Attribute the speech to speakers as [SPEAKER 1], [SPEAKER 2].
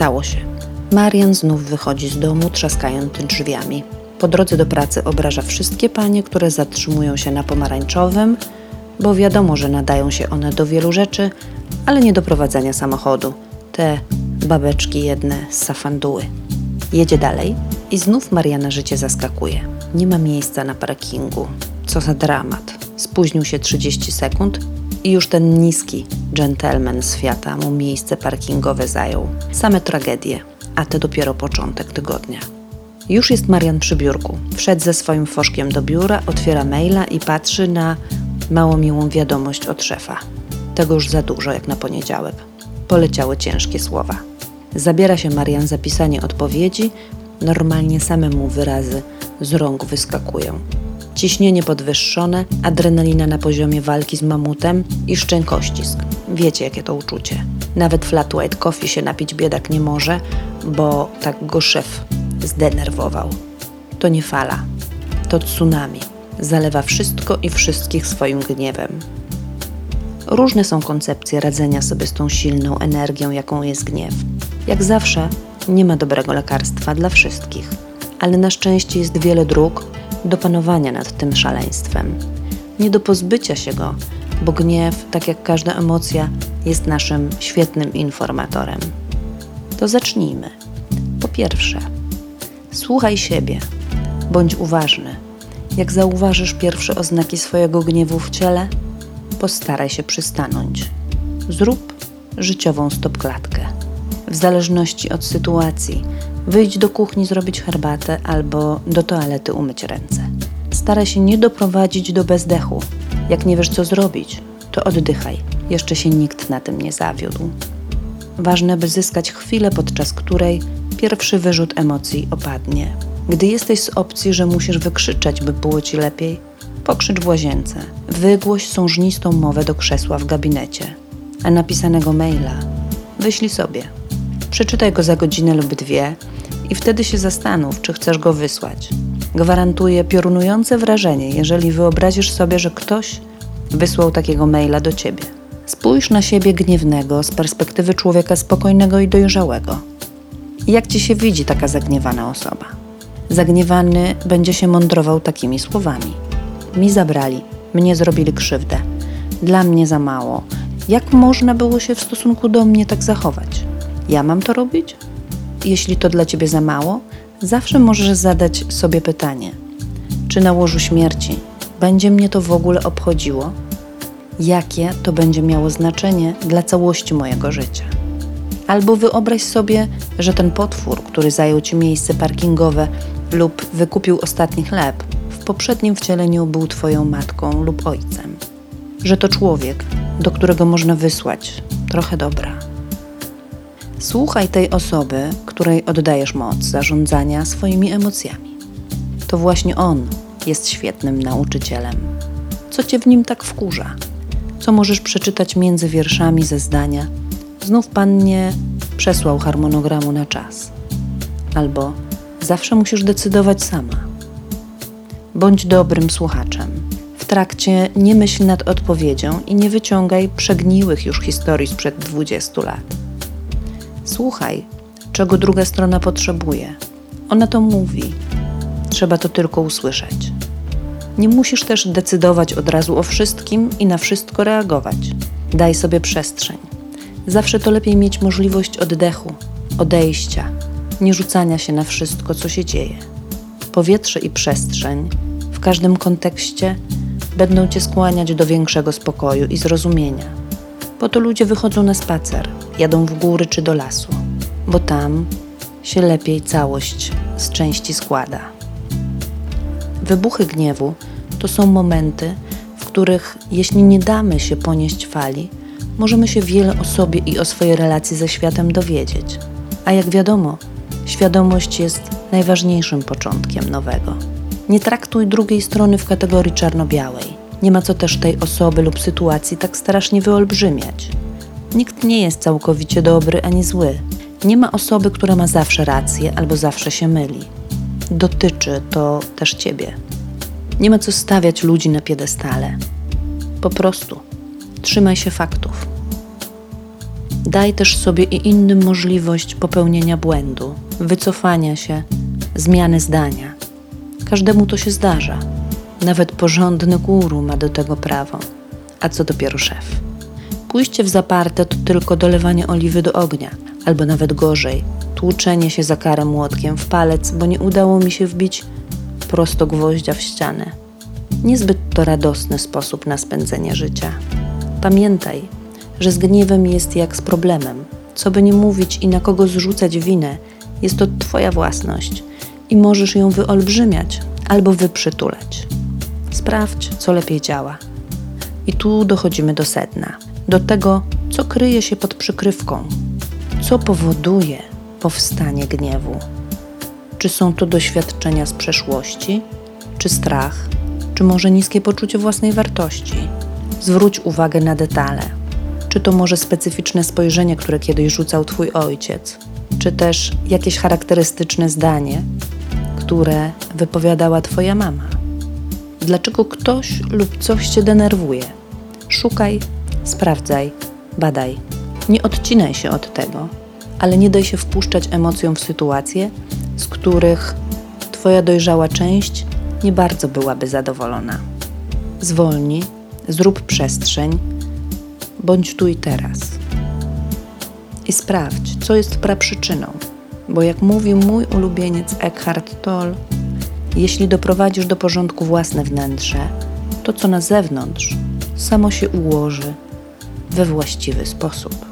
[SPEAKER 1] Stało się. Marian znów wychodzi z domu, trzaskając drzwiami. Po drodze do pracy obraża wszystkie panie, które zatrzymują się na pomarańczowym, bo wiadomo, że nadają się one do wielu rzeczy, ale nie do prowadzenia samochodu. Te babeczki jedne z safanduły. Jedzie dalej i znów Mariana życie zaskakuje. Nie ma miejsca na parkingu. Co za dramat. Spóźnił się 30 sekund i już ten niski gentleman z mu miejsce parkingowe zajął. Same tragedie, a to dopiero początek tygodnia. Już jest Marian przy biurku. Wszedł ze swoim foszkiem do biura, otwiera maila i patrzy na mało miłą wiadomość od szefa. Tego już za dużo jak na poniedziałek. Poleciały ciężkie słowa. Zabiera się Marian za pisanie odpowiedzi, normalnie samemu wyrazy z rąk wyskakują. Ciśnienie podwyższone, adrenalina na poziomie walki z mamutem i szczękościsk. Wiecie, jakie to uczucie. Nawet flat white coffee się napić biedak nie może, bo tak go szef zdenerwował. To nie fala, to tsunami. Zalewa wszystko i wszystkich swoim gniewem. Różne są koncepcje radzenia sobie z tą silną energią, jaką jest gniew. Jak zawsze, nie ma dobrego lekarstwa dla wszystkich, ale na szczęście jest wiele dróg do panowania nad tym szaleństwem. Nie do pozbycia się go, bo gniew, tak jak każda emocja, jest naszym świetnym informatorem. To zacznijmy. Po pierwsze, słuchaj siebie, bądź uważny. Jak zauważysz pierwsze oznaki swojego gniewu w ciele, postaraj się przystanąć. Zrób życiową stopklatkę. W zależności od sytuacji, wyjdź do kuchni zrobić herbatę albo do toalety umyć ręce. Staraj się nie doprowadzić do bezdechu. Jak nie wiesz, co zrobić, to oddychaj. Jeszcze się nikt na tym nie zawiódł. Ważne, by zyskać chwilę, podczas której pierwszy wyrzut emocji opadnie. Gdy jesteś z opcji, że musisz wykrzyczeć, by było ci lepiej, pokrzycz w łazience. Wygłoś sążnistą mowę do krzesła w gabinecie. A napisanego maila wyślij sobie. Przeczytaj go za godzinę lub dwie i wtedy się zastanów, czy chcesz go wysłać. Gwarantuję piorunujące wrażenie, jeżeli wyobrazisz sobie, że ktoś wysłał takiego maila do ciebie. Spójrz na siebie gniewnego z perspektywy człowieka spokojnego i dojrzałego. Jak ci się widzi taka zagniewana osoba? Zagniewany będzie się mądrował takimi słowami: Mi zabrali, mnie zrobili krzywdę, dla mnie za mało. Jak można było się w stosunku do mnie tak zachować? Ja mam to robić? Jeśli to dla ciebie za mało, zawsze możesz zadać sobie pytanie: czy na łożu śmierci będzie mnie to w ogóle obchodziło? Jakie to będzie miało znaczenie dla całości mojego życia? Albo wyobraź sobie, że ten potwór, który zajął ci miejsce parkingowe lub wykupił ostatni chleb, w poprzednim wcieleniu był twoją matką lub ojcem. Że to człowiek, do którego można wysłać trochę dobra. Słuchaj tej osoby, której oddajesz moc zarządzania swoimi emocjami. To właśnie on jest świetnym nauczycielem. Co cię w nim tak wkurza? Co możesz przeczytać między wierszami ze zdania? Znów pan nie przesłał harmonogramu na czas. Albo zawsze musisz decydować sama. Bądź dobrym słuchaczem. W trakcie nie myśl nad odpowiedzią i nie wyciągaj przegniłych już historii sprzed 20 lat. Słuchaj, czego druga strona potrzebuje. Ona to mówi. Trzeba to tylko usłyszeć. Nie musisz też decydować od razu o wszystkim i na wszystko reagować. Daj sobie przestrzeń. Zawsze to lepiej mieć możliwość oddechu, odejścia, nie rzucania się na wszystko, co się dzieje. Powietrze i przestrzeń w każdym kontekście będą cię skłaniać do większego spokoju i zrozumienia. Po to ludzie wychodzą na spacer, jadą w góry czy do lasu, bo tam się lepiej całość z części składa. Wybuchy gniewu to są momenty, w których, jeśli nie damy się ponieść fali, możemy się wiele o sobie i o swojej relacji ze światem dowiedzieć. A jak wiadomo, świadomość jest najważniejszym początkiem nowego. Nie traktuj drugiej strony w kategorii czarno-białej. Nie ma co też tej osoby lub sytuacji tak strasznie wyolbrzymiać. Nikt nie jest całkowicie dobry ani zły. Nie ma osoby, która ma zawsze rację albo zawsze się myli. Dotyczy to też ciebie. Nie ma co stawiać ludzi na piedestale. Po prostu trzymaj się faktów. Daj też sobie i innym możliwość popełnienia błędu, wycofania się, zmiany zdania. Każdemu to się zdarza. Nawet porządny guru ma do tego prawo, a co dopiero szef. Pójście w zaparte to tylko dolewanie oliwy do ognia, albo nawet gorzej, tłuczenie się za karę młotkiem w palec, bo nie udało mi się wbić prosto gwoździa w ścianę. Niezbyt to radosny sposób na spędzenie życia. Pamiętaj, że z gniewem jest jak z problemem. Co by nie mówić i na kogo zrzucać winę, jest to Twoja własność i możesz ją wyolbrzymiać albo wyprzytulać. Sprawdź, co lepiej działa. I tu dochodzimy do sedna, do tego, co kryje się pod przykrywką, co powoduje powstanie gniewu. Czy są to doświadczenia z przeszłości, czy strach, czy może niskie poczucie własnej wartości? Zwróć uwagę na detale. Czy to może specyficzne spojrzenie, które kiedyś rzucał Twój ojciec, czy też jakieś charakterystyczne zdanie, które wypowiadała Twoja mama? Dlaczego ktoś lub coś Cię denerwuje? Szukaj, sprawdzaj, badaj. Nie odcinaj się od tego, ale nie daj się wpuszczać emocjom w sytuacje, z których Twoja dojrzała część nie bardzo byłaby zadowolona. Zwolnij, zrób przestrzeń, bądź tu i teraz. I sprawdź, co jest praprzyczyną, bo jak mówił mój ulubieniec Eckhart Tolle, jeśli doprowadzisz do porządku własne wnętrze, to co na zewnątrz samo się ułoży we właściwy sposób.